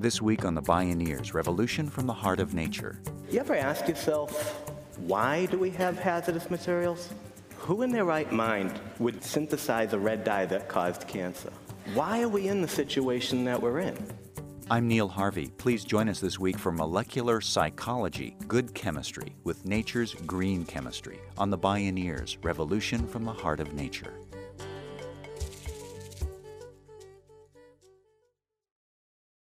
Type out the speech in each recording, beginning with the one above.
This week on the Bioneers Revolution from the Heart of Nature. You ever ask yourself, why do we have hazardous materials? Who in their right mind would synthesize a red dye that caused cancer? Why are we in the situation that we're in? I'm Neil Harvey. Please join us this week for Molecular Psychology Good Chemistry with Nature's Green Chemistry on the Bioneers Revolution from the Heart of Nature.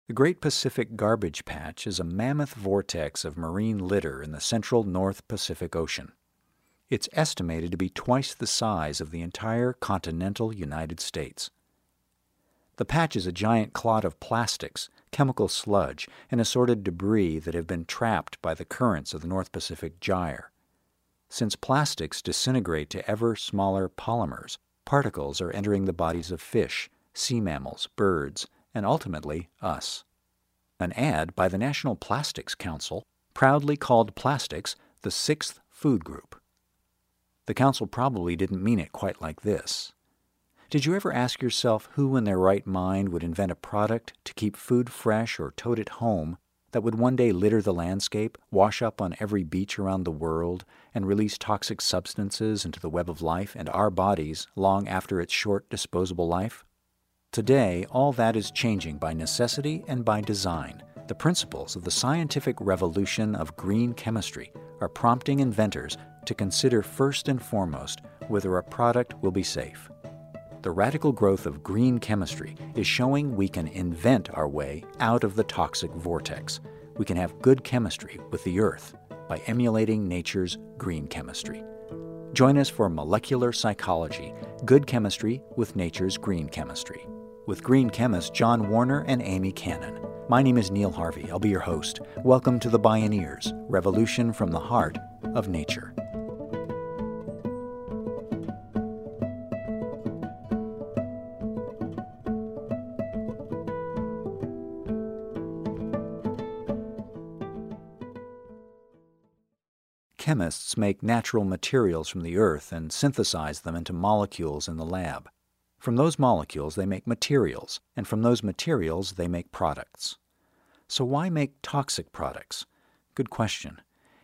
The Great Pacific Garbage Patch is a mammoth vortex of marine litter in the central North Pacific Ocean. It's estimated to be twice the size of the entire continental United States. The patch is a giant clot of plastics, chemical sludge, and assorted debris that have been trapped by the currents of the North Pacific Gyre. Since plastics disintegrate to ever smaller polymers, particles are entering the bodies of fish, sea mammals, birds, and ultimately us. An ad by the National Plastics Council proudly called plastics the sixth food group. The council probably didn't mean it quite like this. Did you ever ask yourself who in their right mind would invent a product to keep food fresh or tote it home that would one day litter the landscape, wash up on every beach around the world, and release toxic substances into the web of life and our bodies long after its short disposable life? Today, all that is changing by necessity and by design. The principles of the scientific revolution of green chemistry are prompting inventors to consider first and foremost whether a product will be safe. The radical growth of green chemistry is showing we can invent our way out of the toxic vortex. We can have good chemistry with the earth by emulating nature's green chemistry. Join us for Molecular Psychology Good Chemistry with Nature's Green Chemistry with green chemists John Warner and Amy Cannon. My name is Neil Harvey. I'll be your host. Welcome to the Bioneers Revolution from the Heart of Nature. Chemists make natural materials from the earth and synthesize them into molecules in the lab. From those molecules, they make materials, and from those materials, they make products. So, why make toxic products? Good question.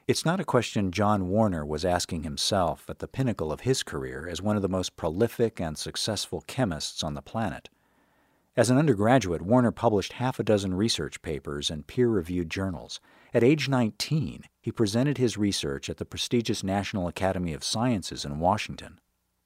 It's not a question John Warner was asking himself at the pinnacle of his career as one of the most prolific and successful chemists on the planet. As an undergraduate, Warner published half a dozen research papers in peer reviewed journals. At age 19, he presented his research at the prestigious National Academy of Sciences in Washington.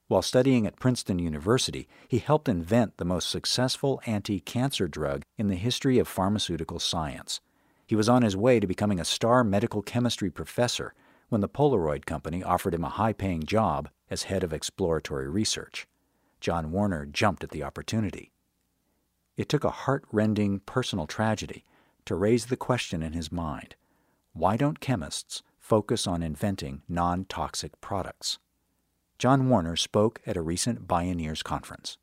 While studying at Princeton University, he helped invent the most successful anti cancer drug in the history of pharmaceutical science. He was on his way to becoming a star medical chemistry professor when the Polaroid Company offered him a high paying job as head of exploratory research. John Warner jumped at the opportunity. It took a heart rending personal tragedy to raise the question in his mind why don't chemists focus on inventing non toxic products? John Warner spoke at a recent Bioneers conference.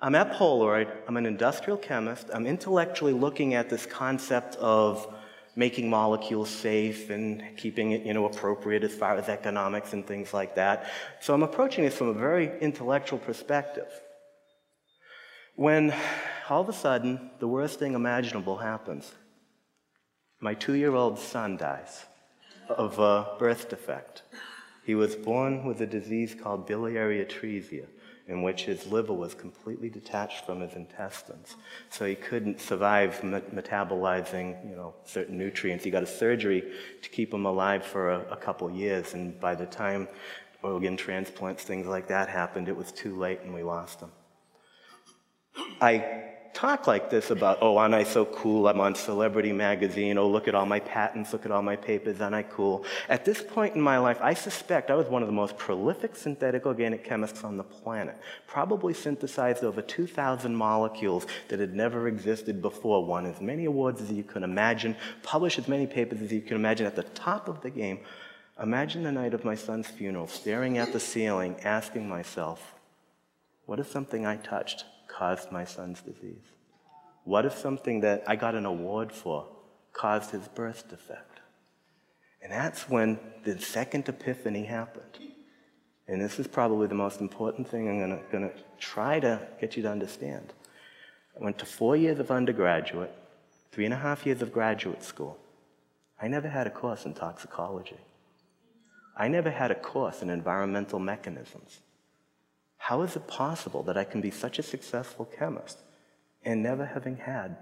I'm at Polaroid. I'm an industrial chemist. I'm intellectually looking at this concept of making molecules safe and keeping it, you know, appropriate as far as economics and things like that. So I'm approaching this from a very intellectual perspective. When all of a sudden the worst thing imaginable happens. My two-year-old son dies of a birth defect. He was born with a disease called biliary atresia, in which his liver was completely detached from his intestines. So he couldn't survive metabolizing, you know, certain nutrients. He got a surgery to keep him alive for a, a couple years, and by the time organ transplants, things like that happened, it was too late and we lost him. I talk like this about, oh, aren't I so cool? I'm on Celebrity Magazine. Oh, look at all my patents. Look at all my papers. Aren't I cool? At this point in my life, I suspect I was one of the most prolific synthetic organic chemists on the planet. Probably synthesized over 2,000 molecules that had never existed before. Won as many awards as you can imagine. Published as many papers as you can imagine. At the top of the game, imagine the night of my son's funeral, staring at the ceiling, asking myself, what is something I touched caused my son's disease? What if something that I got an award for caused his birth defect? And that's when the second epiphany happened. And this is probably the most important thing I'm going to try to get you to understand. I went to four years of undergraduate, three and a half years of graduate school. I never had a course in toxicology. I never had a course in environmental mechanisms. How is it possible that I can be such a successful chemist and never having had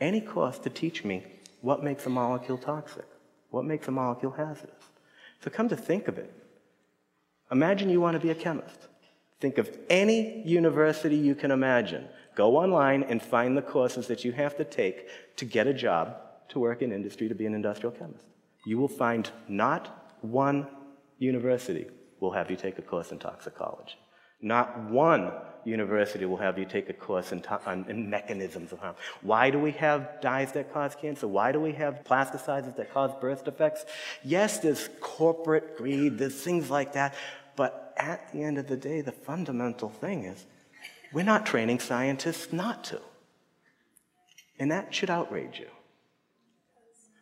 any course to teach me what makes a molecule toxic, what makes a molecule hazardous? So come to think of it, imagine you want to be a chemist. Think of any university you can imagine. Go online and find the courses that you have to take to get a job, to work in industry, to be an industrial chemist. You will find not one university will have you take a course in toxicology. Not one university will have you take a course in, on, in, mechanisms of harm. Why do we have dyes that cause cancer? Why do we have plasticizers that cause birth defects? Yes, there's corporate greed, there's things like that, but at the end of the day, the fundamental thing is we're not training scientists not to. And that should outrage you.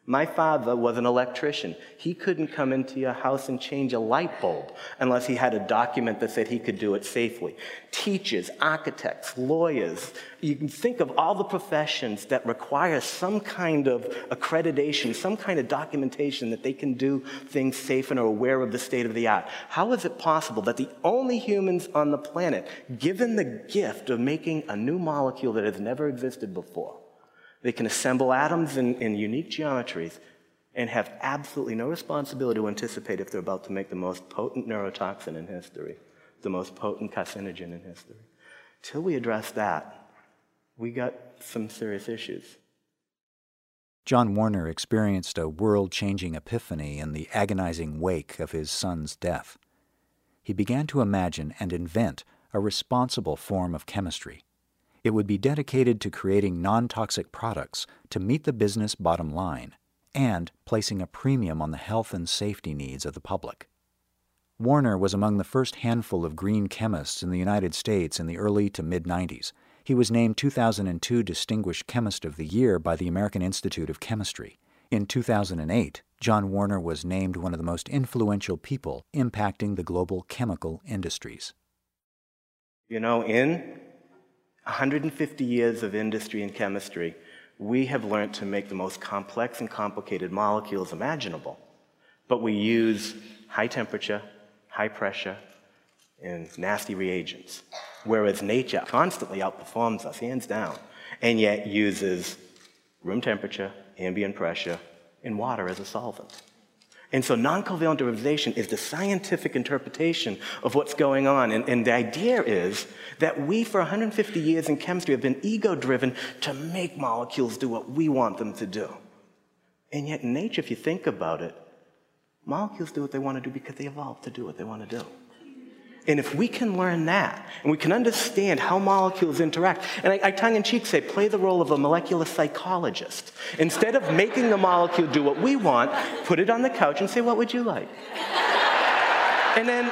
My father was an electrician. He couldn't come into your house and change a light bulb unless he had a document that said he could do it safely. Teachers, architects, lawyers, you can think of all the professions that require some kind of accreditation, some kind of documentation that they can do things safe and are aware of the state of the art. How is it possible that the only humans on the planet, given the gift of making a new molecule that has never existed before, they can assemble atoms in, in unique geometries and have absolutely no responsibility to anticipate if they're about to make the most potent neurotoxin in history, the most potent carcinogen in history. Till we address that, we got some serious issues. John Warner experienced a world changing epiphany in the agonizing wake of his son's death. He began to imagine and invent a responsible form of chemistry it would be dedicated to creating non toxic products to meet the business bottom line and placing a premium on the health and safety needs of the public. Warner was among the first handful of green chemists in the United States in the early to mid 90s. He was named 2002 Distinguished Chemist of the Year by the American Institute of Chemistry. In 2008, John Warner was named one of the most influential people impacting the global chemical industries. You know, in 150 years of industry and chemistry, we have learned to make the most complex and complicated molecules imaginable. But we use high temperature, high pressure, and nasty reagents. Whereas nature constantly outperforms us, hands down, and yet uses room temperature, ambient pressure, and water as a solvent. And so non covalent derivatization is the scientific interpretation of what's going on. And, and, the idea is that we, for 150 years in chemistry, have been ego driven to make molecules do what we want them to do. And yet, in nature, if you think about it, molecules do what they want to do because they evolved to do what they want to do. And if we can learn that, and we can understand how molecules interact, and I, I tongue in cheek say, play the role of a molecular psychologist. Instead of making the molecule do what we want, put it on the couch and say, what would you like? and then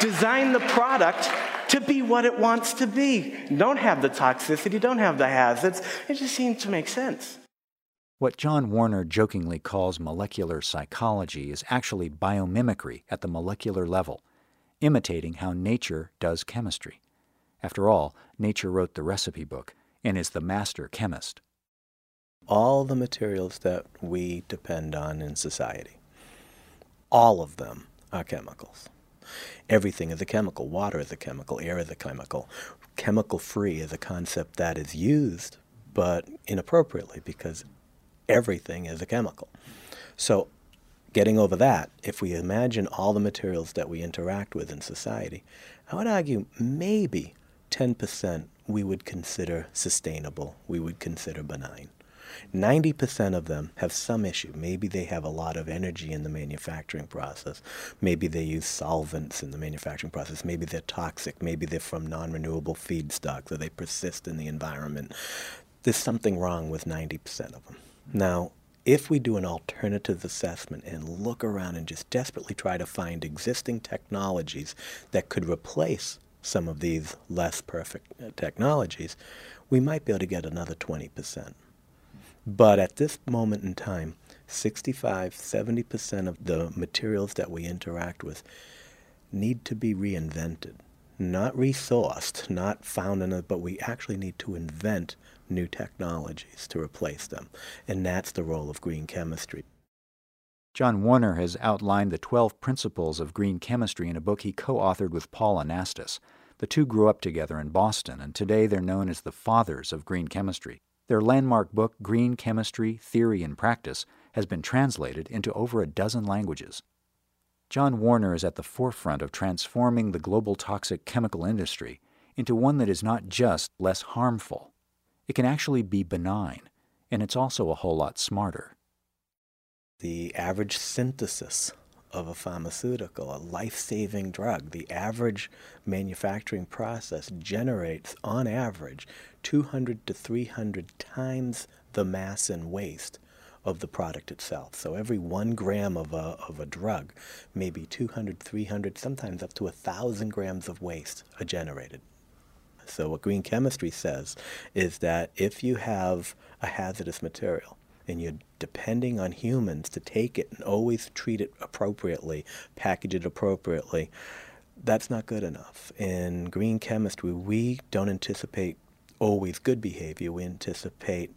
design the product to be what it wants to be. Don't have the toxicity, don't have the hazards. It just seems to make sense. What John Warner jokingly calls molecular psychology is actually biomimicry at the molecular level, imitating how nature does chemistry. After all, nature wrote the recipe book and is the master chemist. All the materials that we depend on in society, all of them are chemicals. Everything is a chemical. Water is a chemical. Air is a chemical. Chemical free is a concept that is used, but inappropriately because everything is a chemical. So, getting over that, if we imagine all the materials that we interact with in society, I would argue maybe 10% we would consider sustainable, we would consider benign. 90% of them have some issue. Maybe they have a lot of energy in the manufacturing process. Maybe they use solvents in the manufacturing process. Maybe they're toxic. Maybe they're from non renewable feedstocks or they persist in the environment. There's something wrong with 90% of them. Now, if we do an alternative assessment and look around and just desperately try to find existing technologies that could replace some of these less perfect uh, technologies, we might be able to get another 20%. But at this moment in time, 65, 70% of the materials that we interact with need to be reinvented, not resourced, not found in it, but we actually need to invent new technologies to replace them. And that's the role of green chemistry. John Warner has outlined the 12 principles of green chemistry in a book he co authored with Paul Anastas. The two grew up together in Boston, and today they're known as the fathers of green chemistry. Their landmark book, Green Chemistry Theory and Practice, has been translated into over a dozen languages. John Warner is at the forefront of transforming the global toxic chemical industry into one that is not just less harmful. It can actually be benign, and it's also a whole lot smarter. The average synthesis of a pharmaceutical, a life saving drug, the average manufacturing process generates, on average, 200 to 300 times the mass and waste of the product itself. So every one gram of a, of a drug, maybe 200, 300, sometimes up to a thousand grams of waste are generated. So what green chemistry says is that if you have a hazardous material and you're depending on humans to take it and always treat it appropriately, package it appropriately, that's not good enough. In green chemistry, we don't anticipate always good behavior. We anticipate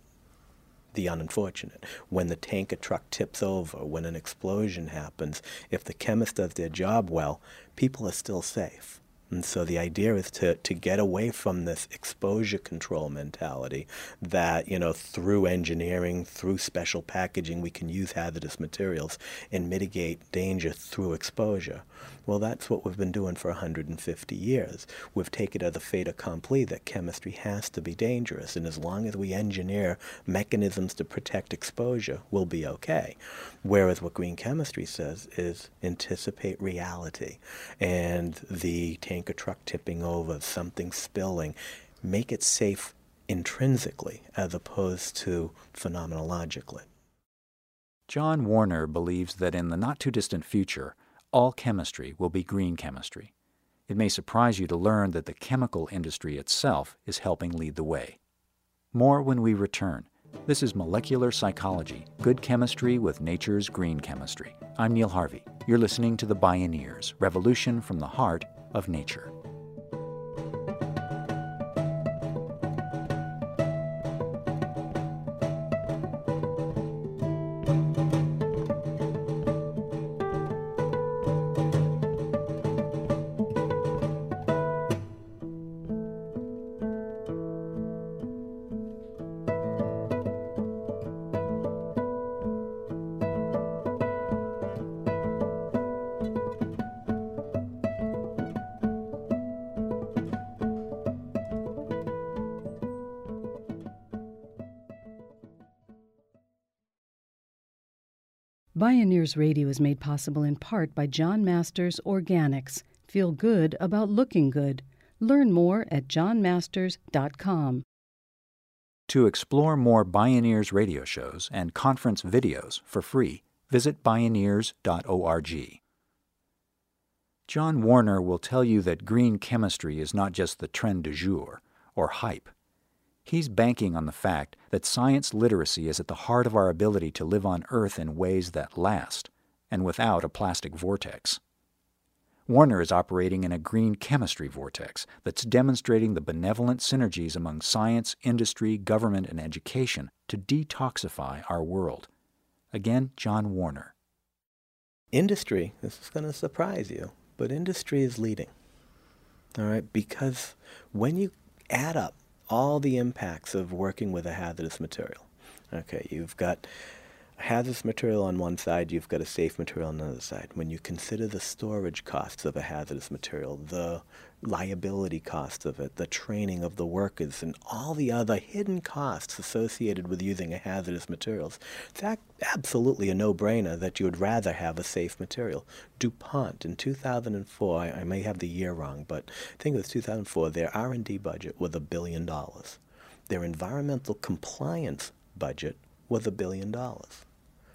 the unfortunate. When the tanker truck tips over, when an explosion happens, if the chemist does their job well, people are still safe. And so the idea is to, to get away from this exposure control mentality that, you know, through engineering, through special packaging, we can use hazardous materials and mitigate danger through exposure. Well, that's what we've been doing for 150 years. We've taken it as a fait accompli that chemistry has to be dangerous, and as long as we engineer mechanisms to protect exposure, we'll be okay. Whereas what green chemistry says is anticipate reality, and the tanker truck tipping over, something spilling, make it safe intrinsically as opposed to phenomenologically. John Warner believes that in the not too distant future, all chemistry will be green chemistry. It may surprise you to learn that the chemical industry itself is helping lead the way. More when we return. This is Molecular Psychology Good Chemistry with Nature's Green Chemistry. I'm Neil Harvey. You're listening to The Bioneers Revolution from the Heart of Nature. Bioneers Radio is made possible in part by John Masters Organics. Feel good about looking good. Learn more at johnmasters.com. To explore more Bioneers radio shows and conference videos for free, visit bioneers.org. John Warner will tell you that green chemistry is not just the trend du jour or hype. He's banking on the fact that science literacy is at the heart of our ability to live on Earth in ways that last, and without a plastic vortex. Warner is operating in a green chemistry vortex that's demonstrating the benevolent synergies among science, industry, government, and education to detoxify our world. Again, John Warner. Industry, this is going to surprise you, but industry is leading. All right, because when you add up all the impacts of working with a hazardous material. Okay, you've got hazardous material on one side, you've got a safe material on the other side. When you consider the storage costs of a hazardous material, the liability costs of it, the training of the workers, and all the other hidden costs associated with using a hazardous materials, it's absolutely a no-brainer that you would rather have a safe material. DuPont in 2004, I, I may have the year wrong, but I think it was 2004, their R&D budget was a billion dollars. Their environmental compliance budget was a billion dollars.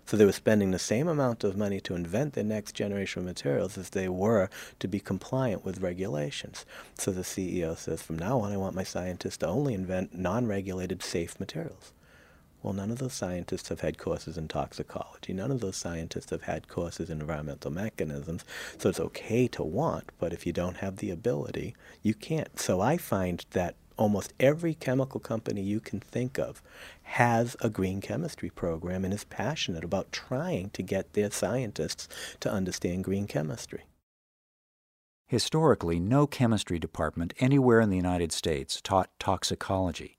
So they were spending the same amount of money to invent the next generation of materials as they were to be compliant with regulations. So the CEO says, from now on, I want my scientists to only invent non-regulated safe materials. Well, none of those scientists have had courses in toxicology. None of those scientists have had courses in environmental mechanisms. So it's okay to want, but if you don't have the ability, you can't. So I find that almost every chemical company you can think of has a green chemistry program and is passionate about trying to get their scientists to understand green chemistry. Historically, no chemistry department anywhere in the United States taught toxicology.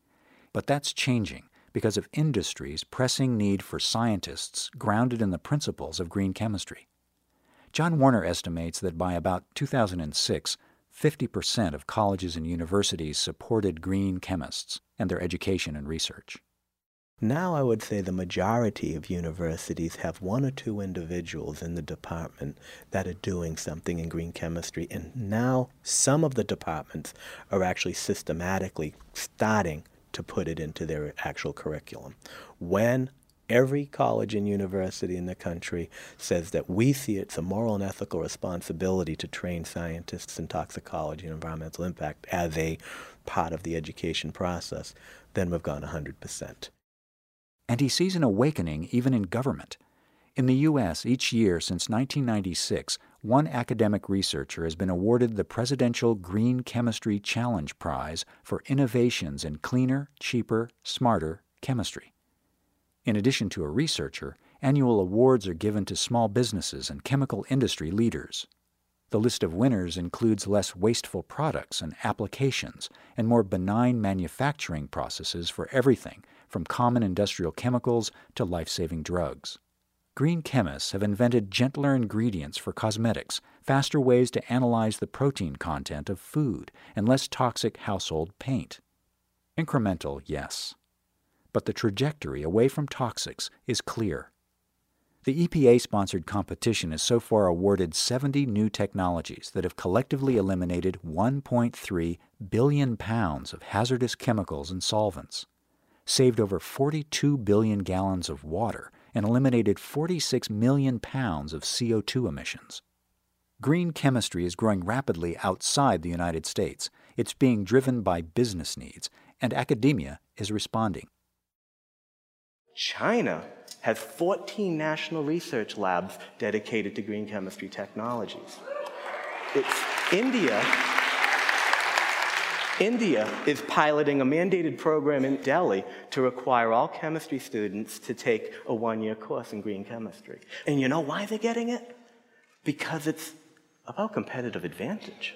But that's changing because of industry's pressing need for scientists grounded in the principles of green chemistry. John Warner estimates that by about 2006, 50% of colleges and universities supported green chemists and their education and research. Now I would say the majority of universities have one or two individuals in the department that are doing something in green chemistry, and now some of the departments are actually systematically starting to put it into their actual curriculum. When every college and university in the country says that we see it's a moral and ethical responsibility to train scientists in toxicology and environmental impact as a part of the education process, then we've gone 100%. And he sees an awakening even in government. In the U.S., each year since 1996, one academic researcher has been awarded the Presidential Green Chemistry Challenge Prize for innovations in cleaner, cheaper, smarter chemistry. In addition to a researcher, annual awards are given to small businesses and chemical industry leaders. The list of winners includes less wasteful products and applications and more benign manufacturing processes for everything from common industrial chemicals to life saving drugs. Green chemists have invented gentler ingredients for cosmetics, faster ways to analyze the protein content of food, and less toxic household paint. Incremental, yes. But the trajectory away from toxics is clear. The EPA sponsored competition has so far awarded 70 new technologies that have collectively eliminated 1.3 billion pounds of hazardous chemicals and solvents saved over 42 billion gallons of water, and eliminated 46 million pounds of CO2 emissions. Green chemistry is growing rapidly outside the United States. It's being driven by business needs, and academia is responding. China has 14 national research labs dedicated to green chemistry technologies. It's India India is piloting a mandated program in Delhi to require all chemistry students to take a one year course in green chemistry. And you know why they're getting it? Because it's about competitive advantage.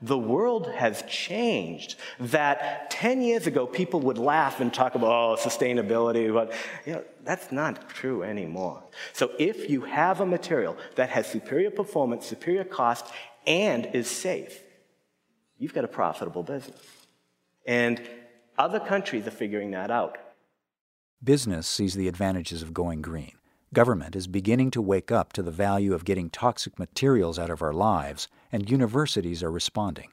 The world has changed. That 10 years ago, people would laugh and talk about, oh, sustainability, but you know, that's not true anymore. So if you have a material that has superior performance, superior cost, and is safe, you've got a profitable business. And other countries are figuring that out. Business sees the advantages of going green. Government is beginning to wake up to the value of getting toxic materials out of our lives, and universities are responding.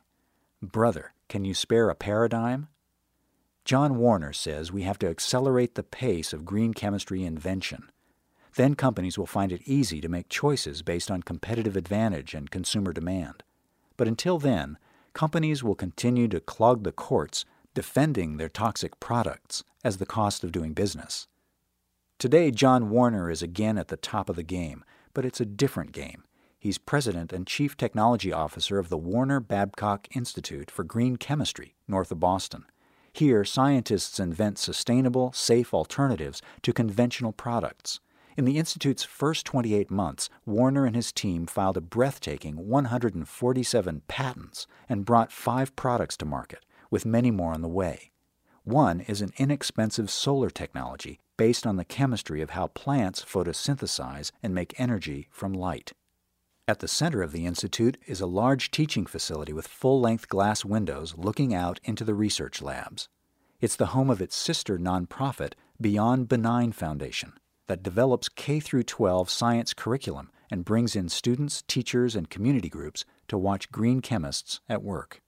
Brother, can you spare a paradigm? John Warner says we have to accelerate the pace of green chemistry invention. Then companies will find it easy to make choices based on competitive advantage and consumer demand. But until then, companies will continue to clog the courts defending their toxic products as the cost of doing business. Today, John Warner is again at the top of the game, but it's a different game. He's president and chief technology officer of the Warner Babcock Institute for Green Chemistry, north of Boston. Here, scientists invent sustainable, safe alternatives to conventional products. In the Institute's first 28 months, Warner and his team filed a breathtaking 147 patents and brought five products to market, with many more on the way. One is an inexpensive solar technology based on the chemistry of how plants photosynthesize and make energy from light. At the center of the Institute is a large teaching facility with full length glass windows looking out into the research labs. It's the home of its sister nonprofit, Beyond Benign Foundation, that develops K 12 science curriculum and brings in students, teachers, and community groups to watch green chemists at work.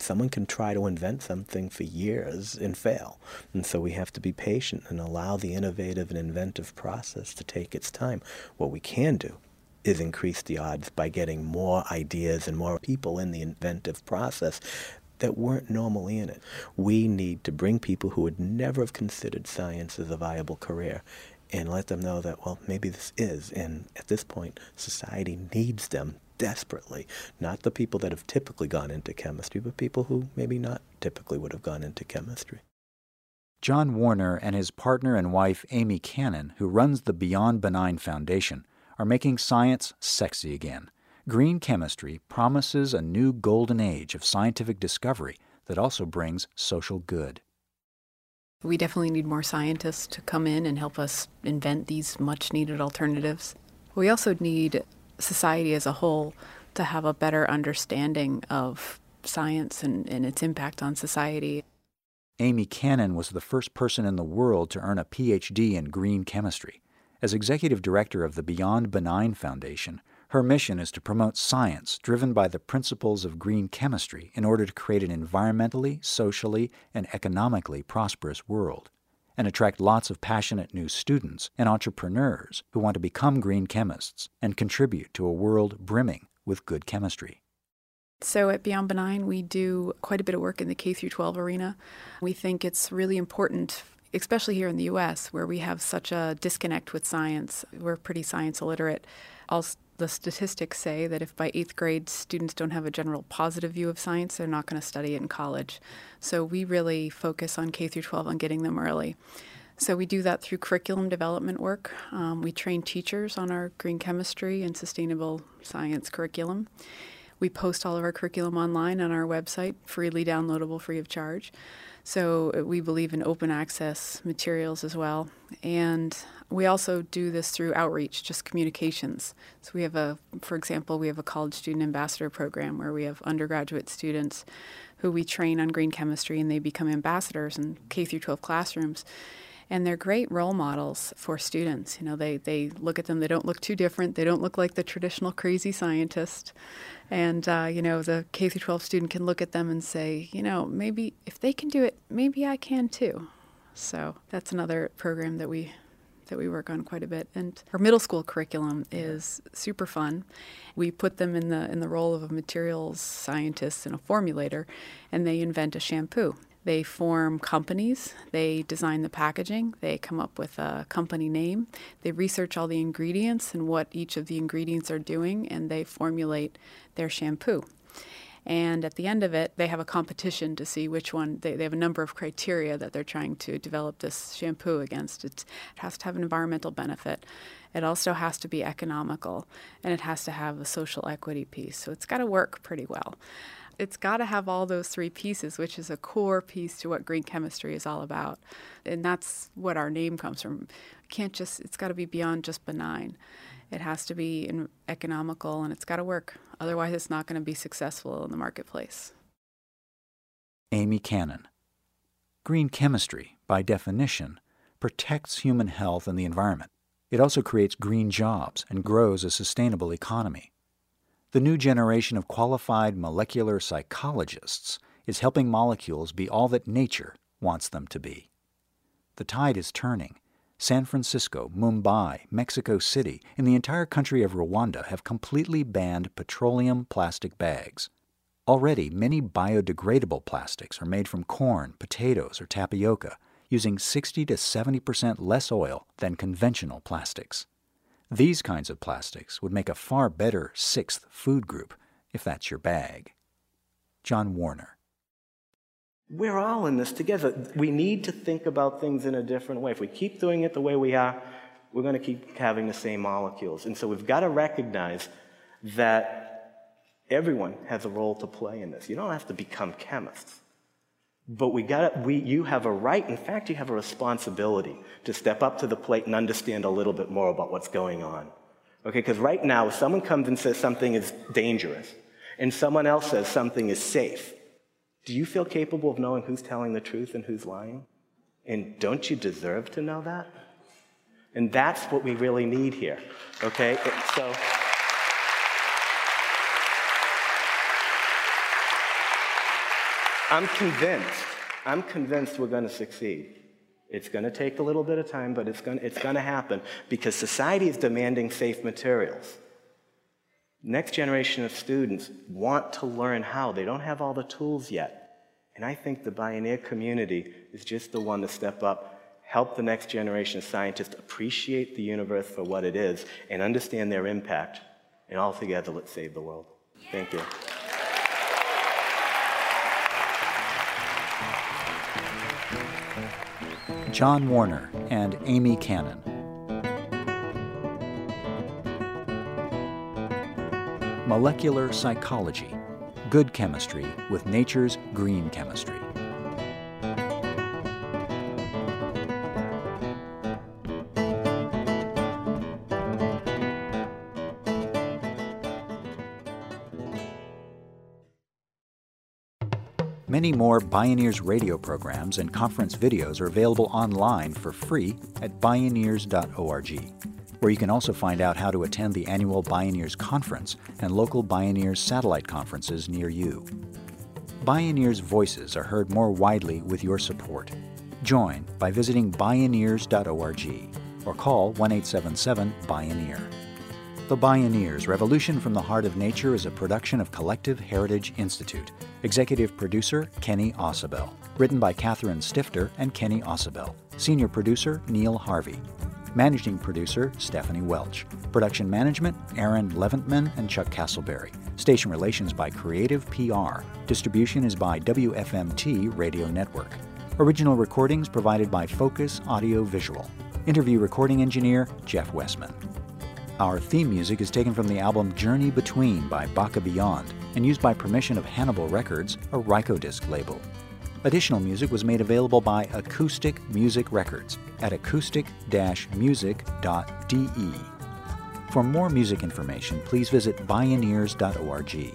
Someone can try to invent something for years and fail. And so we have to be patient and allow the innovative and inventive process to take its time. What we can do is increase the odds by getting more ideas and more people in the inventive process that weren't normally in it. We need to bring people who would never have considered science as a viable career and let them know that, well, maybe this is. And at this point, society needs them desperately. Not the people that have typically gone into chemistry, but people who maybe not typically would have gone into chemistry. John Warner and his partner and wife, Amy Cannon, who runs the Beyond Benign Foundation, are making science sexy again. Green chemistry promises a new golden age of scientific discovery that also brings social good. We definitely need more scientists to come in and help us invent these much needed alternatives. We also need society as a whole to have a better understanding of science and, and its impact on society. Amy Cannon was the first person in the world to earn a PhD in green chemistry. As executive director of the Beyond Benign Foundation, her mission is to promote science driven by the principles of green chemistry in order to create an environmentally, socially, and economically prosperous world, and attract lots of passionate new students and entrepreneurs who want to become green chemists and contribute to a world brimming with good chemistry. So at Beyond Benign, we do quite a bit of work in the K through 12 arena. We think it's really important, especially here in the U.S., where we have such a disconnect with science. We're pretty science illiterate. All the statistics say that if by eighth grade students don't have a general positive view of science, they're not going to study it in college. So we really focus on K through 12 on getting them early. So we do that through curriculum development work. Um, we train teachers on our green chemistry and sustainable science curriculum. We post all of our curriculum online on our website, freely downloadable, free of charge. So uh, we believe in open access materials as well. And we also do this through outreach, just communications. So we have a, for example, we have a college student ambassador program where we have undergraduate students who we train on green chemistry and they become ambassadors in K through 12 classrooms and they're great role models for students. You know, they, they look at them, they don't look too different, they don't look like the traditional crazy scientist. And, uh, you know, the K through 12 student can look at them and say, you know, maybe if they can do it, maybe I can too. So that's another program that we that we work on quite a bit. And our middle school curriculum is super fun. We put them in the in the role of a materials scientist and a formulator, and they invent a shampoo. They form companies, they design the packaging, they come up with a company name, they research all the ingredients and what each of the ingredients are doing, and they formulate their shampoo. And at the end of it, they have a competition to see which one, they, they have a number of criteria that they're trying to develop this shampoo against. It's, it has to have an environmental benefit. It also has to be economical, and it has to have a social equity piece. So it's got to work pretty well it's got to have all those three pieces, which is a core piece to what green chemistry is all about. And that's what our name comes from. can't just, it's got to be beyond just benign. It has to be economical and it's got to work. Otherwise, it's not going to be successful in the marketplace. Amy Cannon. Green chemistry, by definition, protects human health and the environment. It also creates green jobs and grows a sustainable economy. The new generation of qualified molecular psychologists is helping molecules be all that nature wants them to be. The tide is turning. San Francisco, Mumbai, Mexico City, and the entire country of Rwanda have completely banned petroleum plastic bags. Already, many biodegradable plastics are made from corn, potatoes, or tapioca, using 60 to 70 percent less oil than conventional plastics. These kinds of plastics would make a far better sixth food group, if that's your bag. John Warner. We're all in this together. We need to think about things in a different way. If we keep doing it the way we are, we're going to keep having the same molecules. And so we've got to recognize that everyone has a role to play in this. You don't have to become chemists. But we got we you have a right, in fact, you have a responsibility to step up to the plate and understand a little bit more about what's going on. Okay, because right now, if someone comes and says something is dangerous, and someone else says something is safe, do you feel capable of knowing who's telling the truth and who's lying? And don't you deserve to know that? And that's what we really need here. Okay? So. I'm convinced, I'm convinced we're going to succeed. It's going to take a little bit of time, but it's going, to, it's going to happen because society is demanding safe materials. Next generation of students want to learn how. They don't have all the tools yet. And I think the Bioneer community is just the one to step up, help the next generation of scientists appreciate the universe for what it is and understand their impact. And all together, let's save the world. Thank you. John Warner and Amy Cannon. Molecular Psychology Good Chemistry with Nature's Green Chemistry. More Bioneers radio programs and conference videos are available online for free at bioneers.org, where you can also find out how to attend the annual Bioneers Conference and local Bioneers satellite conferences near you. Bioneers' voices are heard more widely with your support. Join by visiting bioneers.org or call 1 877 Bioneer. The Bioneers Revolution from the Heart of Nature is a production of Collective Heritage Institute. Executive producer Kenny Ausubel. Written by Catherine Stifter and Kenny Ausubel. Senior producer Neil Harvey. Managing producer Stephanie Welch. Production management Aaron Leventman and Chuck Castleberry. Station relations by Creative PR. Distribution is by WFMT Radio Network. Original recordings provided by Focus Audio Visual. Interview recording engineer Jeff Westman. Our theme music is taken from the album Journey Between by Baka Beyond and used by permission of Hannibal Records, a Rykodisc label. Additional music was made available by Acoustic Music Records at acoustic-music.de. For more music information, please visit bioneers.org.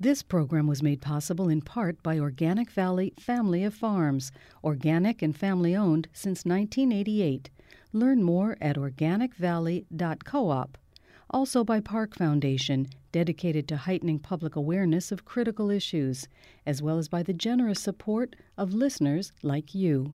This program was made possible in part by Organic Valley Family of Farms, organic and family owned since 1988. Learn more at organicvalley.coop. Also by Park Foundation, dedicated to heightening public awareness of critical issues, as well as by the generous support of listeners like you.